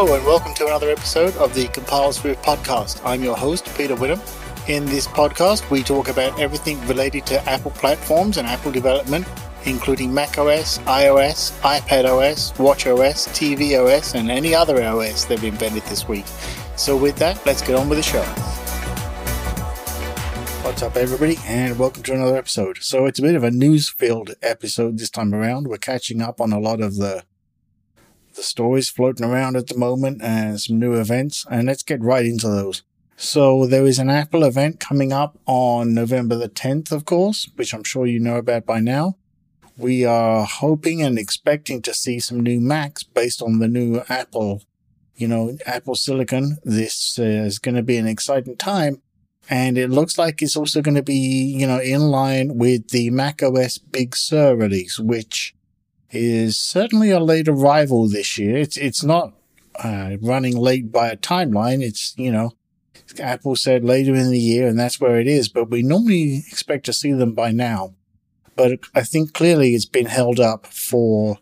Hello, and welcome to another episode of the Compile Swift podcast. I'm your host, Peter Witham. In this podcast, we talk about everything related to Apple platforms and Apple development, including macOS, iOS, iPadOS, watchOS, tvOS, and any other OS they've invented this week. So, with that, let's get on with the show. What's up, everybody, and welcome to another episode. So, it's a bit of a news filled episode this time around. We're catching up on a lot of the the stories floating around at the moment and some new events, and let's get right into those. So there is an Apple event coming up on November the 10th, of course, which I'm sure you know about by now. We are hoping and expecting to see some new Macs based on the new Apple, you know, Apple Silicon. This uh, is going to be an exciting time. And it looks like it's also going to be, you know, in line with the macOS Big Sur release, which is certainly a late arrival this year. It's, it's not uh, running late by a timeline. It's, you know, Apple said later in the year, and that's where it is. But we normally expect to see them by now. But I think clearly it's been held up for,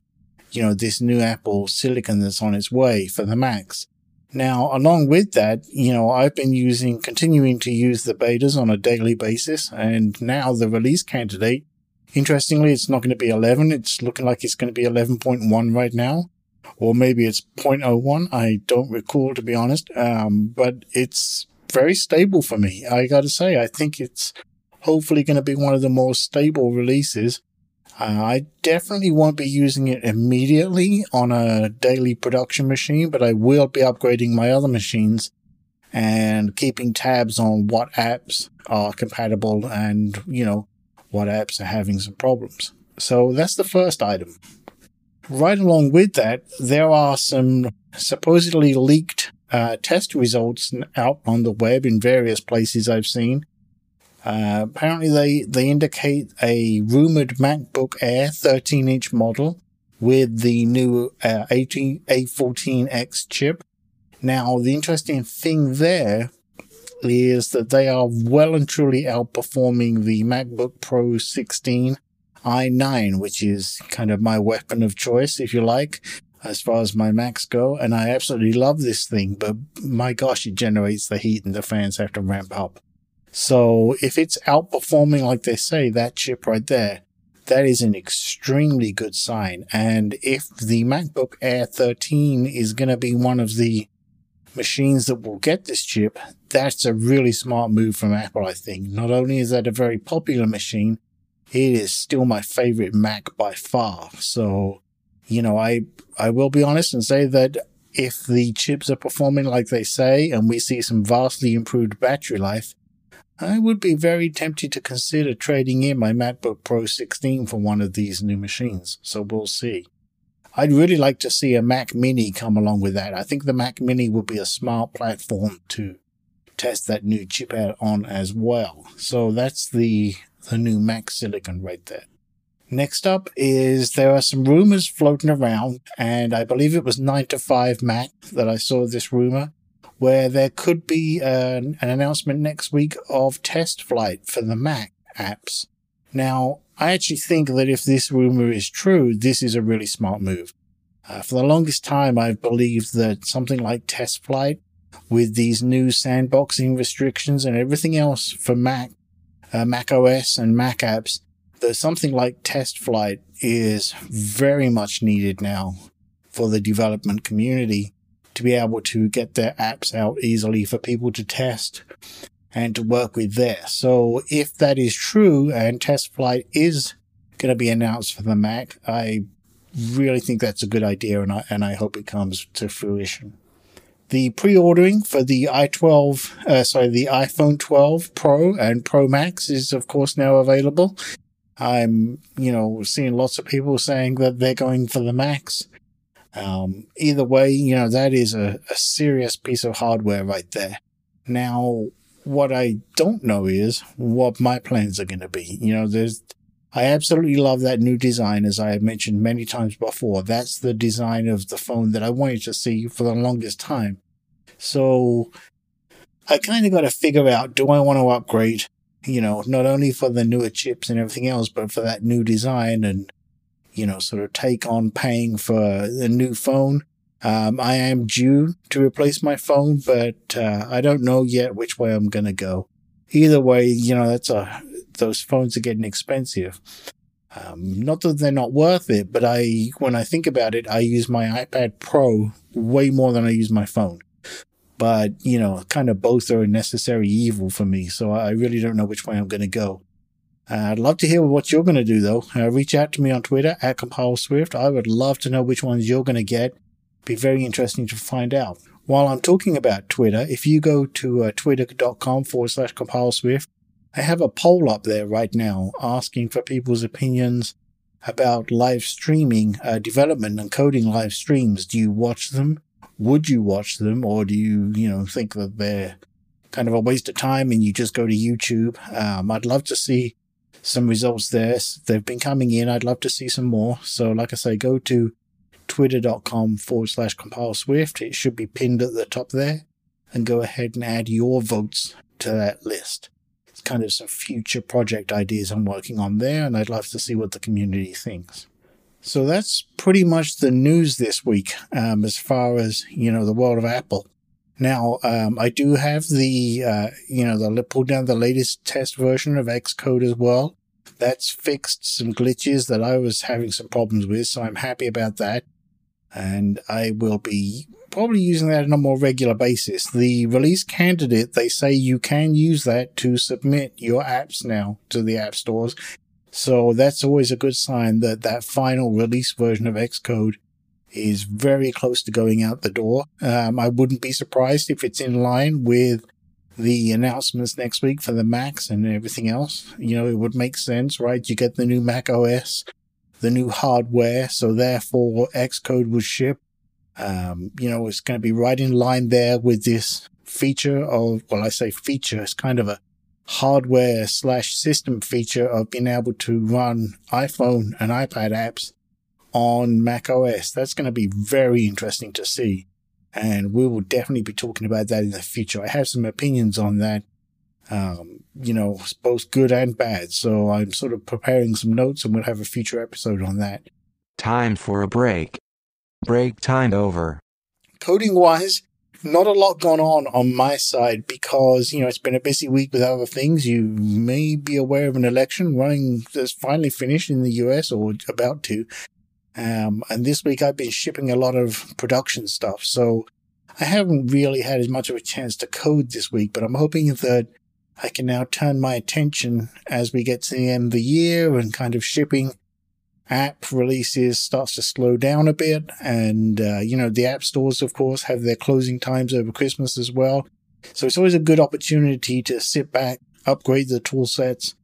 you know, this new Apple Silicon that's on its way for the Macs. Now, along with that, you know, I've been using, continuing to use the betas on a daily basis, and now the release candidate. Interestingly, it's not going to be 11. It's looking like it's going to be 11.1 right now or maybe it's 0.01. I don't recall, to be honest. Um, but it's very stable for me. I got to say, I think it's hopefully going to be one of the more stable releases. Uh, I definitely won't be using it immediately on a daily production machine, but I will be upgrading my other machines and keeping tabs on what apps are compatible and, you know, what apps are having some problems. So that's the first item. Right along with that, there are some supposedly leaked uh, test results out on the web in various places I've seen. Uh, apparently, they, they indicate a rumored MacBook Air 13 inch model with the new uh, A14X chip. Now, the interesting thing there is that they are well and truly outperforming the MacBook Pro 16 i9, which is kind of my weapon of choice, if you like, as far as my Macs go. And I absolutely love this thing, but my gosh, it generates the heat and the fans have to ramp up. So if it's outperforming, like they say, that chip right there, that is an extremely good sign. And if the MacBook Air 13 is going to be one of the machines that will get this chip, that's a really smart move from Apple, I think. Not only is that a very popular machine, it is still my favorite Mac by far. So, you know, I, I will be honest and say that if the chips are performing like they say and we see some vastly improved battery life, I would be very tempted to consider trading in my MacBook Pro 16 for one of these new machines. So we'll see. I'd really like to see a Mac Mini come along with that. I think the Mac Mini would be a smart platform to test that new chip out on as well. So that's the the new Mac Silicon right there. Next up is there are some rumors floating around, and I believe it was 9 to 5 Mac that I saw this rumor, where there could be an, an announcement next week of test flight for the Mac apps. Now, I actually think that if this rumor is true, this is a really smart move. Uh, for the longest time, I've believed that something like test flight with these new sandboxing restrictions and everything else for Mac uh, Mac OS and Mac apps, that something like test flight is very much needed now for the development community to be able to get their apps out easily for people to test and to work with there. So if that is true and test flight is going to be announced for the Mac, I really think that's a good idea and I, and I hope it comes to fruition. The pre-ordering for the i12, uh, sorry, the iPhone 12 Pro and Pro Max is of course now available. I'm, you know, seeing lots of people saying that they're going for the Max. Um, either way, you know, that is a, a serious piece of hardware right there. Now, what I don't know is what my plans are going to be. You know, there's, I absolutely love that new design, as I have mentioned many times before. That's the design of the phone that I wanted to see for the longest time. So I kind of got to figure out do I want to upgrade, you know, not only for the newer chips and everything else, but for that new design and, you know, sort of take on paying for a new phone. Um, I am due to replace my phone, but uh, I don't know yet which way I'm going to go. Either way, you know, that's a, those phones are getting expensive. Um, not that they're not worth it, but I, when I think about it, I use my iPad Pro way more than I use my phone. But, you know, kind of both are a necessary evil for me. So I really don't know which way I'm going to go. Uh, I'd love to hear what you're going to do, though. Uh, reach out to me on Twitter at Compile Swift. I would love to know which ones you're going to get. Be very interesting to find out. While I'm talking about Twitter, if you go to uh, twitter.com forward slash Compile Swift, I have a poll up there right now asking for people's opinions about live streaming uh, development and coding live streams. Do you watch them? Would you watch them, or do you, you know, think that they're kind of a waste of time and you just go to YouTube? Um, I'd love to see some results there. They've been coming in. I'd love to see some more. So, like I say, go to twitter.com forward slash compile swift. It should be pinned at the top there and go ahead and add your votes to that list It's kind of some future project ideas I'm working on there, and I'd love to see what the community thinks. So that's pretty much the news this week um, as far as, you know, the world of Apple. Now, um, I do have the, uh, you know, the pulled down the latest test version of Xcode as well. That's fixed some glitches that I was having some problems with, so I'm happy about that. And I will be probably using that on a more regular basis. The release candidate, they say you can use that to submit your apps now to the app stores. So that's always a good sign that that final release version of Xcode is very close to going out the door. Um, I wouldn't be surprised if it's in line with the announcements next week for the Macs and everything else. You know, it would make sense, right? You get the new Mac OS, the new hardware, so therefore Xcode would ship um, you know, it's going to be right in line there with this feature of, well, I say feature, it's kind of a hardware slash system feature of being able to run iPhone and iPad apps on Mac OS. That's going to be very interesting to see. And we will definitely be talking about that in the future. I have some opinions on that, um, you know, both good and bad. So I'm sort of preparing some notes and we'll have a future episode on that. Time for a break. Break time over. Coding wise, not a lot gone on on my side because, you know, it's been a busy week with other things. You may be aware of an election running that's finally finished in the US or about to. Um, and this week I've been shipping a lot of production stuff. So I haven't really had as much of a chance to code this week, but I'm hoping that I can now turn my attention as we get to the end of the year and kind of shipping app releases starts to slow down a bit. And, uh, you know, the app stores, of course, have their closing times over Christmas as well. So it's always a good opportunity to sit back, upgrade the tool sets,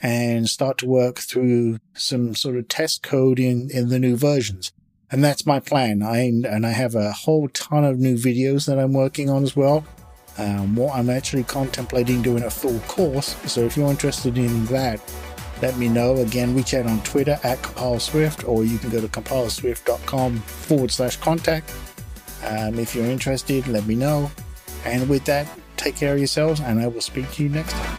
and start to work through some sort of test code in, in the new versions. And that's my plan. I, and I have a whole ton of new videos that I'm working on as well. Um, what I'm actually contemplating doing a full course. So if you're interested in that, let me know. Again, reach out on Twitter at CompileSwift, or you can go to compileswift.com forward slash contact. Um, if you're interested, let me know. And with that, take care of yourselves, and I will speak to you next time.